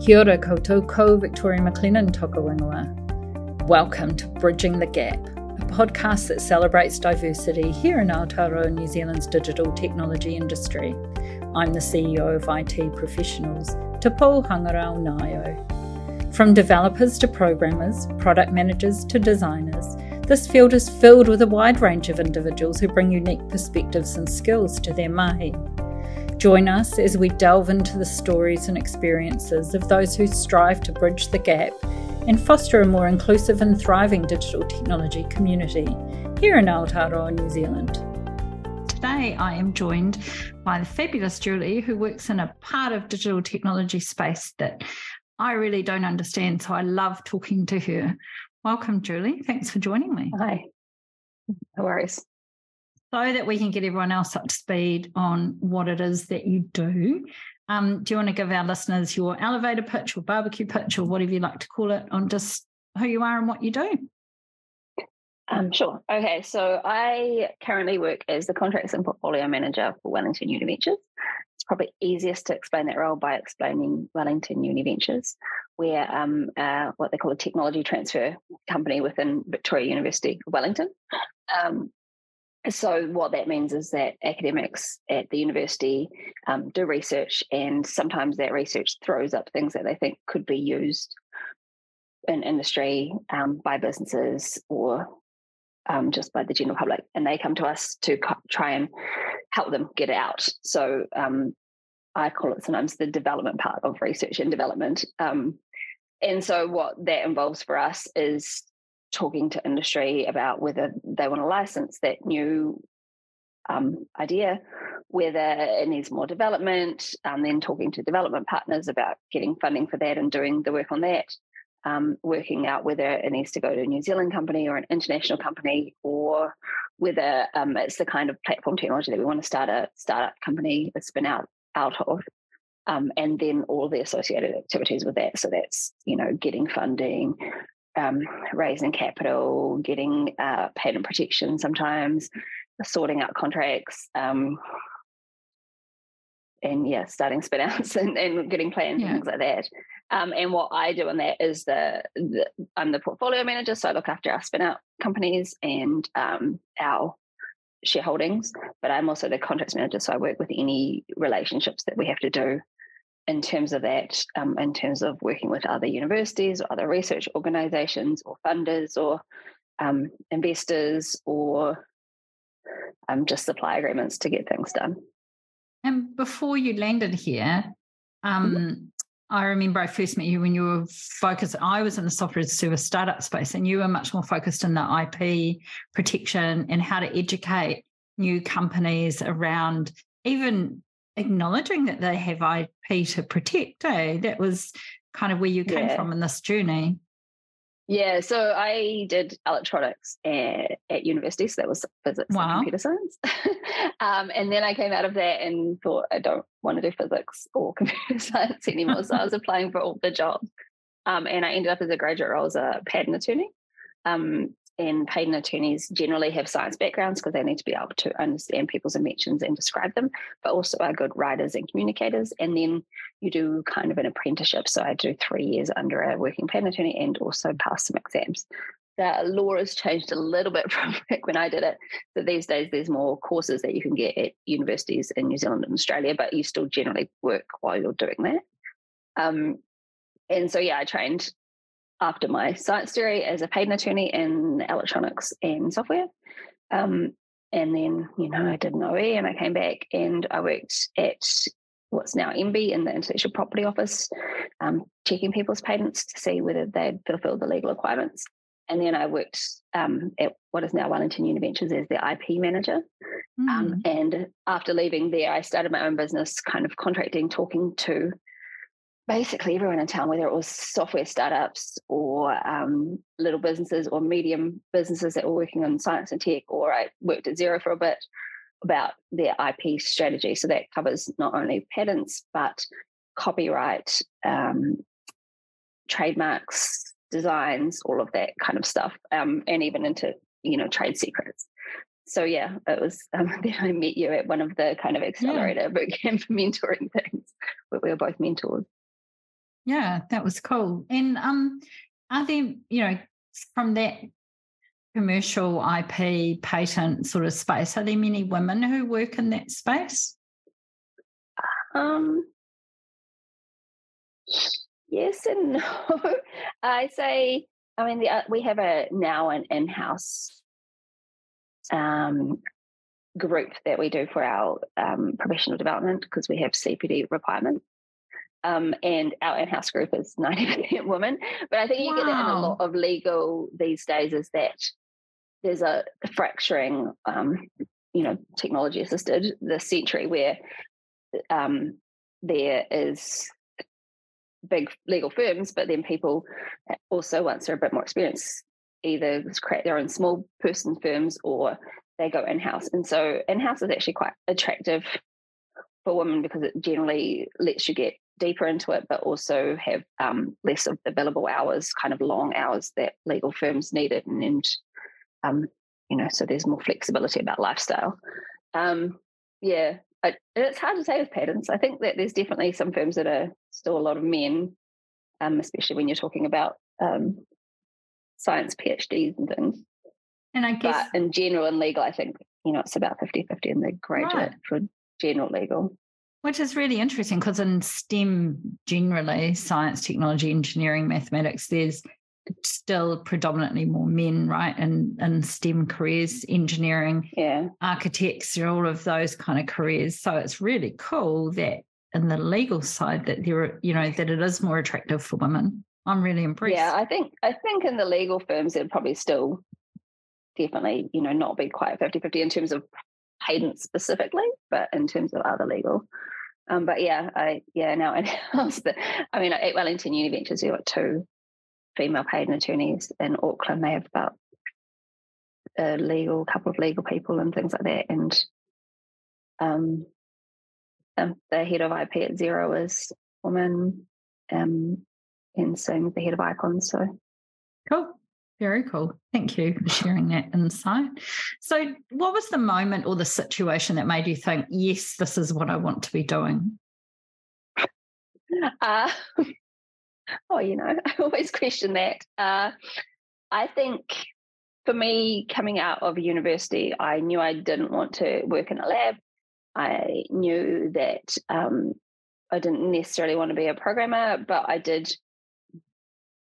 Kia ora koutou ko Victoria MacLennan toka Welcome to Bridging the Gap, a podcast that celebrates diversity here in Aotearoa, New Zealand's digital technology industry. I'm the CEO of IT Professionals, Te Pou Hangarau Ngaio. From developers to programmers, product managers to designers, this field is filled with a wide range of individuals who bring unique perspectives and skills to their mahi. Join us as we delve into the stories and experiences of those who strive to bridge the gap and foster a more inclusive and thriving digital technology community here in Aotearoa, New Zealand. Today, I am joined by the fabulous Julie, who works in a part of digital technology space that I really don't understand. So I love talking to her. Welcome, Julie. Thanks for joining me. Hi. No worries so that we can get everyone else up to speed on what it is that you do. Um, do you want to give our listeners your elevator pitch or barbecue pitch or whatever you like to call it on just who you are and what you do? Um, sure. Okay. So I currently work as the contracts and portfolio manager for Wellington Univentures. It's probably easiest to explain that role by explaining Wellington Univentures. We're um, uh, what they call a technology transfer company within Victoria University Wellington. Um, so what that means is that academics at the university um, do research and sometimes that research throws up things that they think could be used in industry um, by businesses or um, just by the general public. And they come to us to co- try and help them get out. So um, i call it sometimes the development part of research and development. Um, and so what that involves for us is talking to industry about whether they want to license that new um, idea, whether it needs more development, and then talking to development partners about getting funding for that and doing the work on that. Um, working out whether it needs to go to a New Zealand company or an international company, or whether um, it's the kind of platform technology that we want to start a startup company, a spin out out of, um, and then all the associated activities with that. So that's you know getting funding, um, raising capital, getting uh, patent protection sometimes, sorting out contracts, um, and yeah, starting spin outs and, and getting plans yeah. and things like that. Um, and what I do in that is the, the, I'm the portfolio manager, so I look after our spin out companies and um, our shareholdings, but I'm also the contracts manager, so I work with any relationships that we have to do in terms of that, um, in terms of working with other universities or other research organizations or funders or um, investors or um, just supply agreements to get things done. And before you landed here, um, mm-hmm. I remember I first met you when you were focused. I was in the software as service startup space, and you were much more focused in the IP protection and how to educate new companies around even acknowledging that they have IP to protect. Eh? That was kind of where you came yeah. from in this journey. Yeah, so I did electronics at, at university, so that was physics wow. and computer science. um, and then I came out of that and thought I don't want to do physics or computer science anymore. so I was applying for all the jobs, um, and I ended up as a graduate role as a patent attorney. Um, and patent attorneys generally have science backgrounds because they need to be able to understand people's inventions and describe them, but also are good writers and communicators. And then you do kind of an apprenticeship. So I do three years under a working patent attorney and also pass some exams. The law has changed a little bit from when I did it. So these days there's more courses that you can get at universities in New Zealand and Australia, but you still generally work while you're doing that. Um, and so yeah, I trained after my science degree as a patent attorney in electronics and software. Um, and then, you know, I did an OE and I came back and I worked at what's now MBIE in the intellectual property office, um, checking people's patents to see whether they'd fulfilled the legal requirements. And then I worked um, at what is now Wellington Univentures as the IP manager. Mm. Um, hmm. and after leaving there, I started my own business, kind of contracting, talking to basically everyone in town, whether it was software startups or um, little businesses or medium businesses that were working on science and tech, or I worked at Xero for a bit about their IP strategy. So that covers not only patents, but copyright, um, trademarks, designs, all of that kind of stuff, um, and even into, you know, trade secrets. So yeah, it was um, then I met you at one of the kind of accelerator yeah. bootcamp mentoring things where we were both mentors. Yeah, that was cool. And um, are there, you know, from that commercial IP patent sort of space, are there many women who work in that space? Um, yes and no. I say, I mean, the, uh, we have a now an in-house um, group that we do for our um, professional development because we have CPD requirements. Um, and our in-house group is 90% women. But I think you wow. get that in a lot of legal these days is that there's a fracturing, um, you know, technology assisted the century where um, there is big legal firms, but then people also, once they're a bit more experienced, either create their own small person firms or they go in house. And so in house is actually quite attractive for women because it generally lets you get deeper into it, but also have um, less of the billable hours, kind of long hours that legal firms needed. And, and um, you know, so there's more flexibility about lifestyle. Um, yeah, I, it's hard to say with patents. I think that there's definitely some firms that are still a lot of men, um, especially when you're talking about um, science PhDs and things. And I guess but in general in legal, I think, you know, it's about 50 50 in the graduate right. for general legal. Which is really interesting because in STEM, generally, science, technology, engineering, mathematics, there's still predominantly more men, right? And and STEM careers, engineering, yeah, architects, all of those kind of careers. So it's really cool that in the legal side that there are, you know, that it is more attractive for women. I'm really impressed. Yeah, I think I think in the legal firms it'd probably still definitely, you know, not be quite 50-50 in terms of patent specifically, but in terms of other legal. Um, but yeah, I yeah, now I know I mean at Wellington Univentures we've got two female paid attorneys in Auckland. They have about a legal couple of legal people and things like that. And um, um the head of IP at Xero is woman. Um, and with the head of Icon. So cool. Very cool. Thank you for sharing that insight. So, what was the moment or the situation that made you think, yes, this is what I want to be doing? Uh, oh, you know, I always question that. Uh, I think for me, coming out of university, I knew I didn't want to work in a lab. I knew that um, I didn't necessarily want to be a programmer, but I did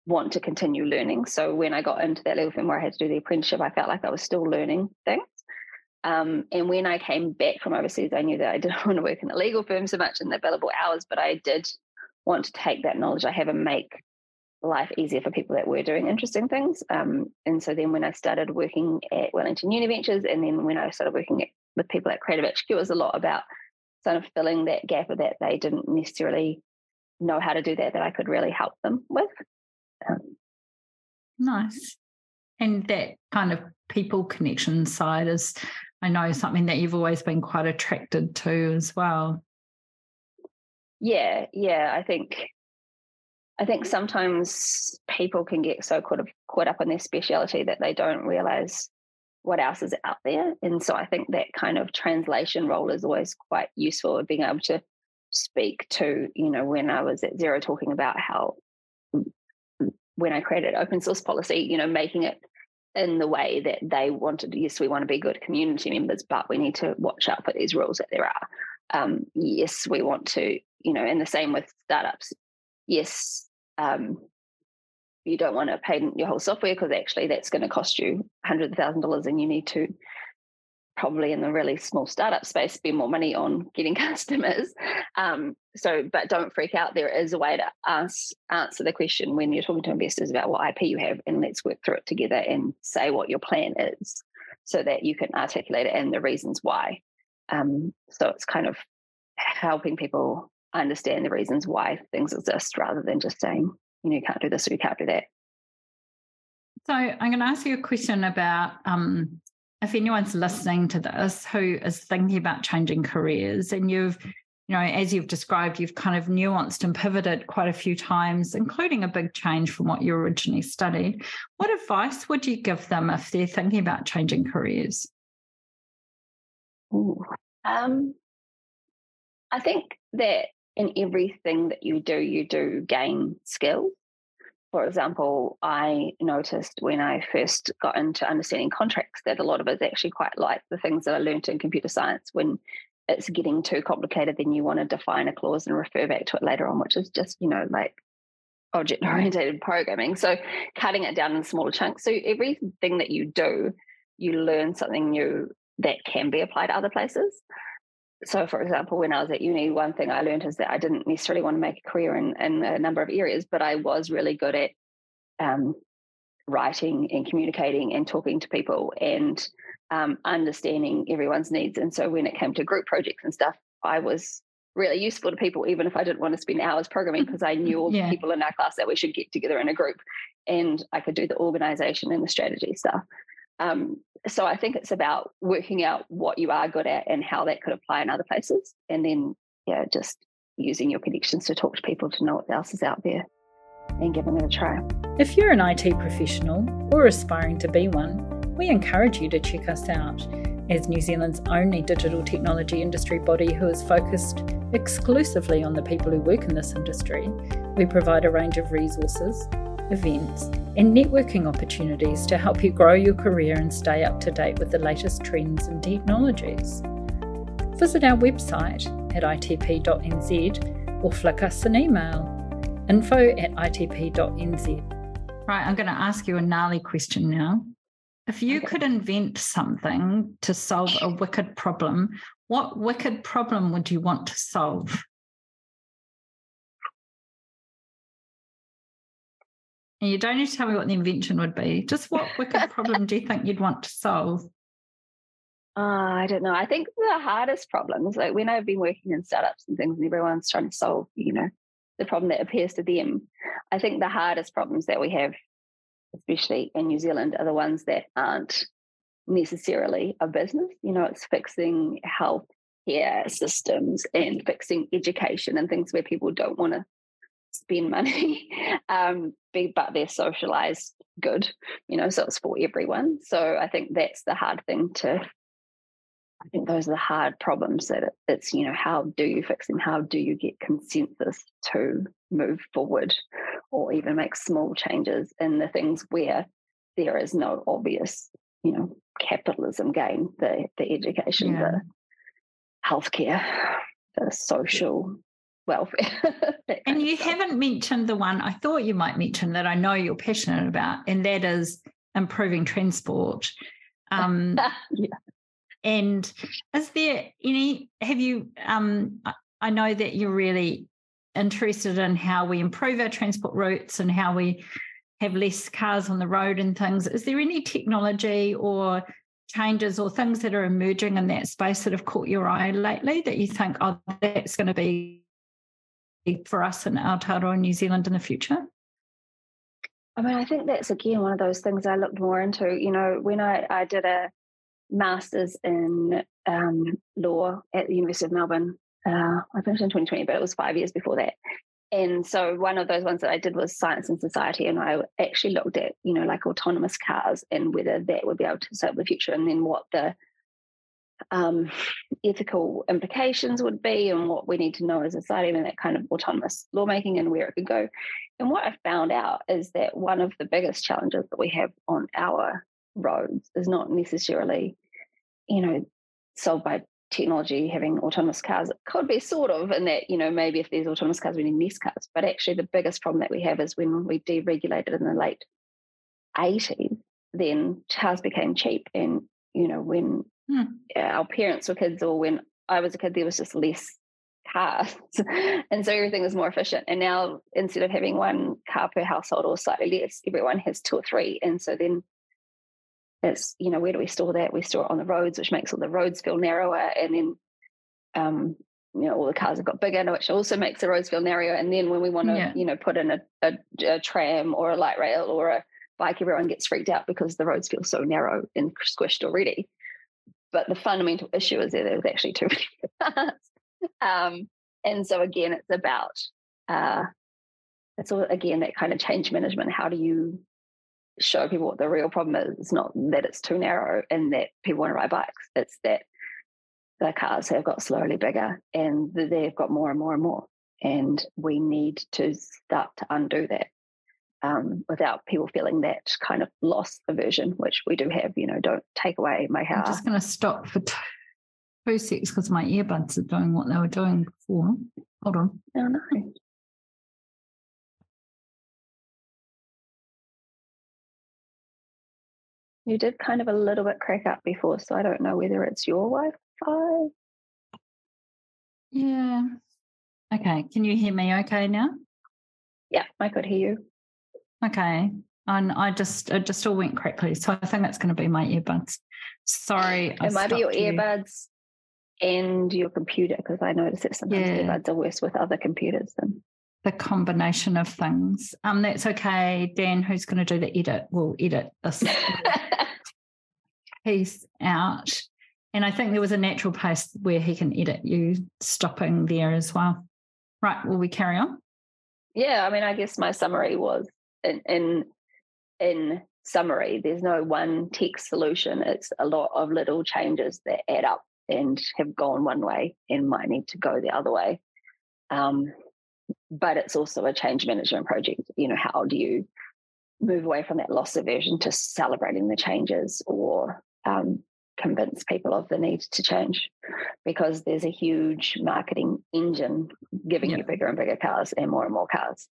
want to continue learning. So when I got into that level firm where I had to do the apprenticeship, I felt like I was still learning things. Um, and when I came back from overseas, I knew that I didn't want to work in a legal firm so much in the billable hours, but I did want to take that knowledge I have and make life easier for people that were doing interesting things. Um, and so then when I started working at Wellington Univentures, and then when I started working at, with people at Creative HQ, it was a lot about sort of filling that gap of that they didn't necessarily know how to do that, that I could really help them with. Um, nice. And that kind of people connection side is, I know, something that you've always been quite attracted to as well. Yeah, yeah. I think I think sometimes people can get so caught up, caught up in their speciality that they don't realize what else is out there. And so I think that kind of translation role is always quite useful of being able to speak to, you know, when I was at Xero talking about how when I created open source policy, you know, making it in the way that they wanted. Yes, we want to be good community members, but we need to watch out for these rules that there are. Um, yes, we want to, you know, and the same with startups. Yes, um, you don't want to patent your whole software because actually that's going to cost you hundreds of thousand dollars, and you need to probably in the really small startup space spend more money on getting customers. Um, so, but don't freak out. There is a way to ask, answer the question when you're talking to investors about what IP you have, and let's work through it together and say what your plan is, so that you can articulate it and the reasons why. Um, so it's kind of helping people understand the reasons why things exist rather than just saying, you know, you can't do this or you can't do that. So I'm going to ask you a question about um, if anyone's listening to this who is thinking about changing careers and you've you know as you've described you've kind of nuanced and pivoted quite a few times including a big change from what you originally studied what advice would you give them if they're thinking about changing careers Ooh, um, i think that in everything that you do, you do gain skills. For example, I noticed when I first got into understanding contracts that a lot of it's actually quite like the things that I learned in computer science when it's getting too complicated, then you want to define a clause and refer back to it later on, which is just, you know, like object oriented programming. So cutting it down in smaller chunks. So everything that you do, you learn something new that can be applied to other places. So, for example, when I was at uni, one thing I learned is that I didn't necessarily want to make a career in, in a number of areas, but I was really good at um, writing and communicating and talking to people and um, understanding everyone's needs. And so, when it came to group projects and stuff, I was really useful to people, even if I didn't want to spend hours programming, because I knew all yeah. the people in our class that we should get together in a group and I could do the organization and the strategy stuff. Um, so I think it's about working out what you are good at and how that could apply in other places. And then, yeah, just using your connections to talk to people to know what else is out there and giving it a try. If you're an IT professional or aspiring to be one, we encourage you to check us out as New Zealand's only digital technology industry body who is focused exclusively on the people who work in this industry, we provide a range of resources, events, and networking opportunities to help you grow your career and stay up to date with the latest trends and technologies. Visit our website at itp.nz or flick us an email info at itp.nz. Right, I'm going to ask you a gnarly question now. If you okay. could invent something to solve a wicked problem, what wicked problem would you want to solve? And you don't need to tell me what the invention would be. Just what wicked problem do you think you'd want to solve? Uh, I don't know. I think the hardest problems, like when I've been working in startups and things, and everyone's trying to solve, you know, the problem that appears to them. I think the hardest problems that we have especially in New Zealand, are the ones that aren't necessarily a business. You know, it's fixing health care systems and fixing education and things where people don't want to spend money, um, but they're socialized good, you know, so it's for everyone. So I think that's the hard thing to I think those are the hard problems that it, it's, you know, how do you fix them? How do you get consensus to move forward or even make small changes in the things where there is no obvious, you know, capitalism gain, the, the education, yeah. the healthcare, the social welfare. and you haven't mentioned the one I thought you might mention that I know you're passionate about, and that is improving transport. Um, yeah. And is there any, have you, um, I know that you're really interested in how we improve our transport routes and how we have less cars on the road and things. Is there any technology or changes or things that are emerging in that space that have caught your eye lately that you think, oh, that's going to be for us in Aotearoa New Zealand in the future? I mean, I think that's again one of those things I looked more into. You know, when I, I did a master's in um, law at the University of Melbourne. Uh, I finished in 2020, but it was five years before that. And so one of those ones that I did was science and society, and I actually looked at you know like autonomous cars and whether that would be able to serve the future, and then what the um, ethical implications would be, and what we need to know as a society, and that kind of autonomous lawmaking and where it could go. And what I found out is that one of the biggest challenges that we have on our roads is not necessarily you know, solved by technology having autonomous cars. It could be sort of in that, you know, maybe if there's autonomous cars, we need less cars. But actually, the biggest problem that we have is when we deregulated in the late 80s, then cars became cheap. And, you know, when hmm. our parents were kids or when I was a kid, there was just less cars. and so everything was more efficient. And now instead of having one car per household or slightly less, everyone has two or three. And so then it's you know where do we store that we store it on the roads which makes all the roads feel narrower and then um you know all the cars have got bigger which also makes the roads feel narrower and then when we want to yeah. you know put in a, a, a, tram or a light rail or a bike everyone gets freaked out because the roads feel so narrow and squished already but the fundamental issue is that there's actually too many cars um, and so again it's about uh, it's all again that kind of change management how do you show people what the real problem is. It's not that it's too narrow and that people want to ride bikes. It's that the cars have got slowly bigger and they've got more and more and more. and we need to start to undo that um, without people feeling that kind of loss aversion, which we do have. You know, don't take away my house. I'm just going to stop for two seconds because my earbuds are doing what they were doing before. Hold on. Oh no. You did kind of a little bit crack up before, so I don't know whether it's your Wi-Fi. Yeah. Okay. Can you hear me okay now? Yeah, I could hear you. Okay. And I just it just all went correctly. So I think that's going to be my earbuds. Sorry. It I might be your earbuds and your computer because I notice that sometimes yeah. earbuds are worse with other computers than the combination of things. Um, that's okay. Dan, who's going to do the edit, will edit this piece out. And I think there was a natural place where he can edit you stopping there as well. Right. Will we carry on? Yeah. I mean, I guess my summary was in in, in summary, there's no one tech solution. It's a lot of little changes that add up and have gone one way and might need to go the other way. Um, but it's also a change management project. You know, how do you move away from that loss aversion to celebrating the changes or um, convince people of the need to change? Because there's a huge marketing engine giving you bigger and bigger cars and more and more cars.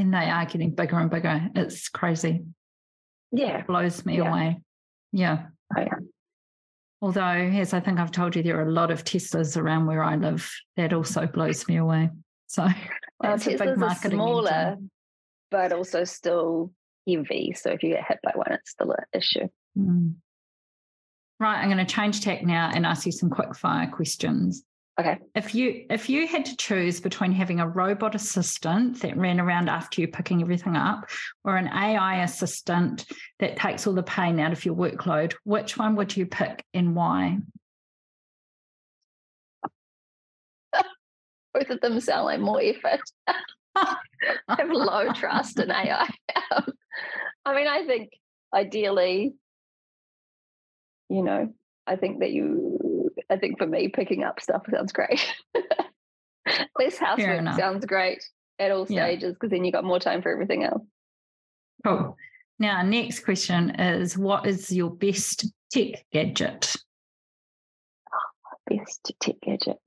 And they are getting bigger and bigger. It's crazy. Yeah. It blows me yeah. away. Yeah. Oh, yeah. Although, as I think I've told you, there are a lot of Teslas around where I live. That also blows me away. So well, Teslas are smaller, engine. but also still heavy. So if you get hit by one, it's still an issue. Mm. Right, I'm going to change tack now and ask you some quick fire questions. Okay. If you if you had to choose between having a robot assistant that ran around after you picking everything up or an AI assistant that takes all the pain out of your workload, which one would you pick and why? Both of them sound like more effort. I have low trust in AI. I mean, I think ideally, you know, I think that you I think for me, picking up stuff sounds great. Less housework sounds great at all stages because yeah. then you got more time for everything else. Cool. Now, next question is what is your best tech gadget? Oh, best tech gadget.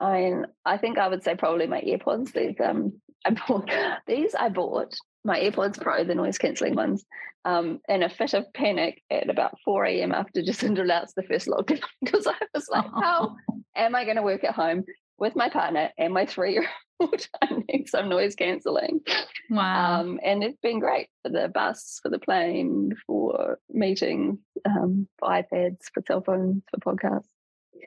I mean, I think I would say probably my AirPods. These um I bought these I bought my AirPods Pro, the noise cancelling ones, um, in a fit of panic at about 4 a.m. after Jacinda announced the first lockdown because I was like, how am I going to work at home with my partner and my three year old? I need some noise cancelling. Wow. Um, and it's been great for the bus, for the plane, for meetings, um, for iPads, for cell phones, for podcasts.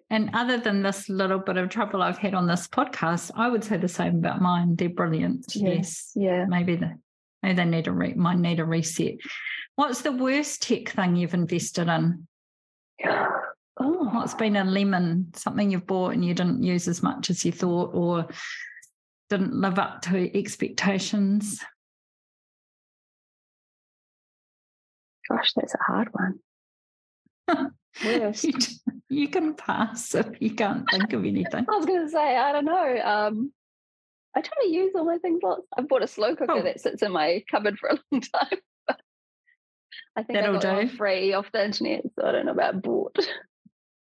And other than this little bit of trouble I've had on this podcast, I would say the same about mine. They're brilliant. Yes. Yeah. Maybe the maybe they need a re- might need a reset. What's the worst tech thing you've invested in? Oh. What's been a lemon, something you've bought and you didn't use as much as you thought or didn't live up to expectations? Gosh, that's a hard one. Yes. you, you, can pass if you can't think of anything. I was going to say, I don't know. Um, I try to use all my things lots. I've bought a slow cooker oh. that sits in my cupboard for a long time. I think That'll I got do. free off the internet, so I don't know about bought.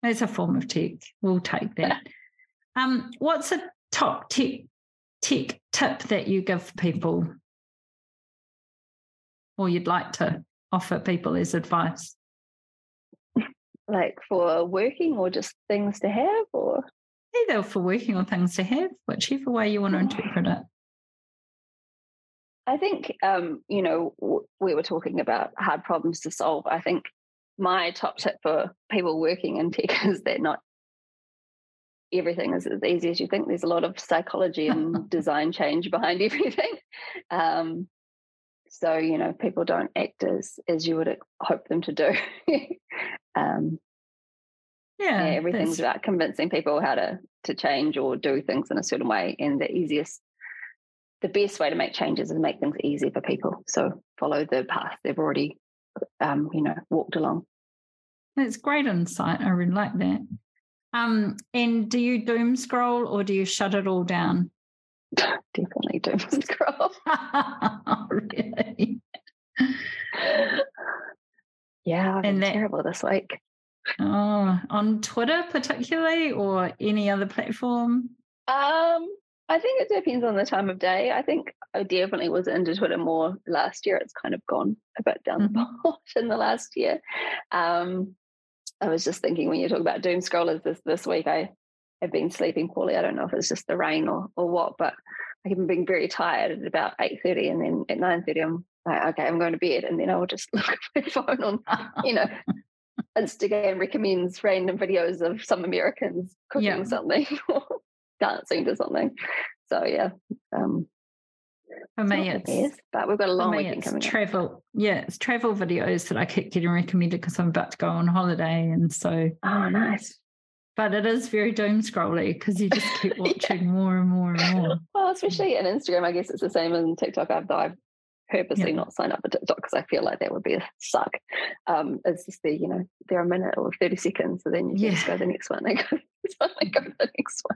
It's a form of tech. We'll take that. um, what's a top tech tech tip that you give people, or you'd like to offer people as advice? Like for working or just things to have or? Either for working or things to have whichever way you want to interpret it. I think um, you know we were talking about hard problems to solve. I think my top tip for people working in tech is that not everything is as easy as you think. There's a lot of psychology and design change behind everything. Um, so you know people don't act as as you would hope them to do um, yeah, yeah, everything's about convincing people how to to change or do things in a certain way and the easiest the best way to make changes is make things easy for people so follow the path they've already um, you know walked along it's great insight i really like that Um, and do you doom scroll or do you shut it all down? Definitely doom scroll. really? Yeah, I've and that, terrible this week. Oh, on Twitter particularly or any other platform? Um, I think it depends on the time of day. I think I definitely was into Twitter more last year. It's kind of gone a bit down mm-hmm. the pot in the last year. Um, I was just thinking when you talk about doom scrollers this this week, I have been sleeping poorly. I don't know if it's just the rain or or what, but I've been being very tired at about eight thirty, and then at nine thirty, I'm like, okay, I'm going to bed, and then I will just look at my phone on, you know, Instagram recommends random videos of some Americans cooking yeah. something or dancing to something. So yeah, um, for me, it's, it's but we've got a long weekend coming. Travel, up. yeah, it's travel videos that I keep getting recommended because I'm about to go on holiday, and so oh, nice. But it is very doom scrolly because you just keep watching yeah. more and more and more. Well, especially in Instagram, I guess it's the same as TikTok. I've, I've purposely yeah. not sign up for TikTok because I feel like that would be a suck. Um, it's just the, you know, they're a minute or 30 seconds, so then you yeah. just go to the next one, they go, they go to the next one.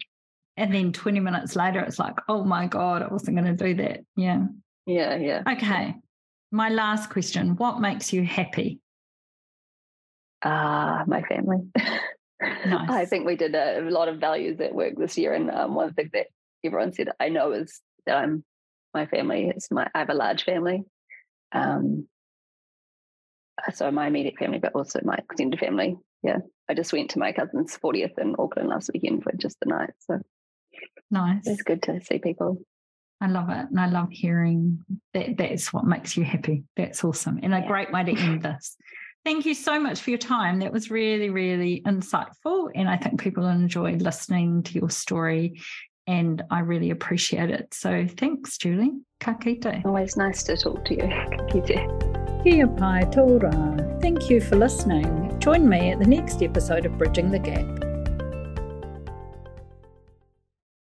And then 20 minutes later, it's like, oh my God, I wasn't going to do that. Yeah. Yeah. Yeah. Okay. My last question What makes you happy? Ah, uh, my family. Nice. I think we did a, a, lot of values at work this year. And um, one thing that everyone said I know is that I'm my family is my I have a large family. Um, so my immediate family, but also my extended family. Yeah. I just went to my cousin's 40th in Auckland last weekend for just the night. So Nice. It's good to see people. I love it. And I love hearing that that's what makes you happy. That's awesome. And a yeah. great way to end this. Thank you so much for your time. That was really, really insightful. And I think people enjoyed listening to your story. And I really appreciate it. So thanks, Julie. Ka kite. Always nice to talk to you. Ka kite. Kia pai tōra. Thank you for listening. Join me at the next episode of Bridging the Gap.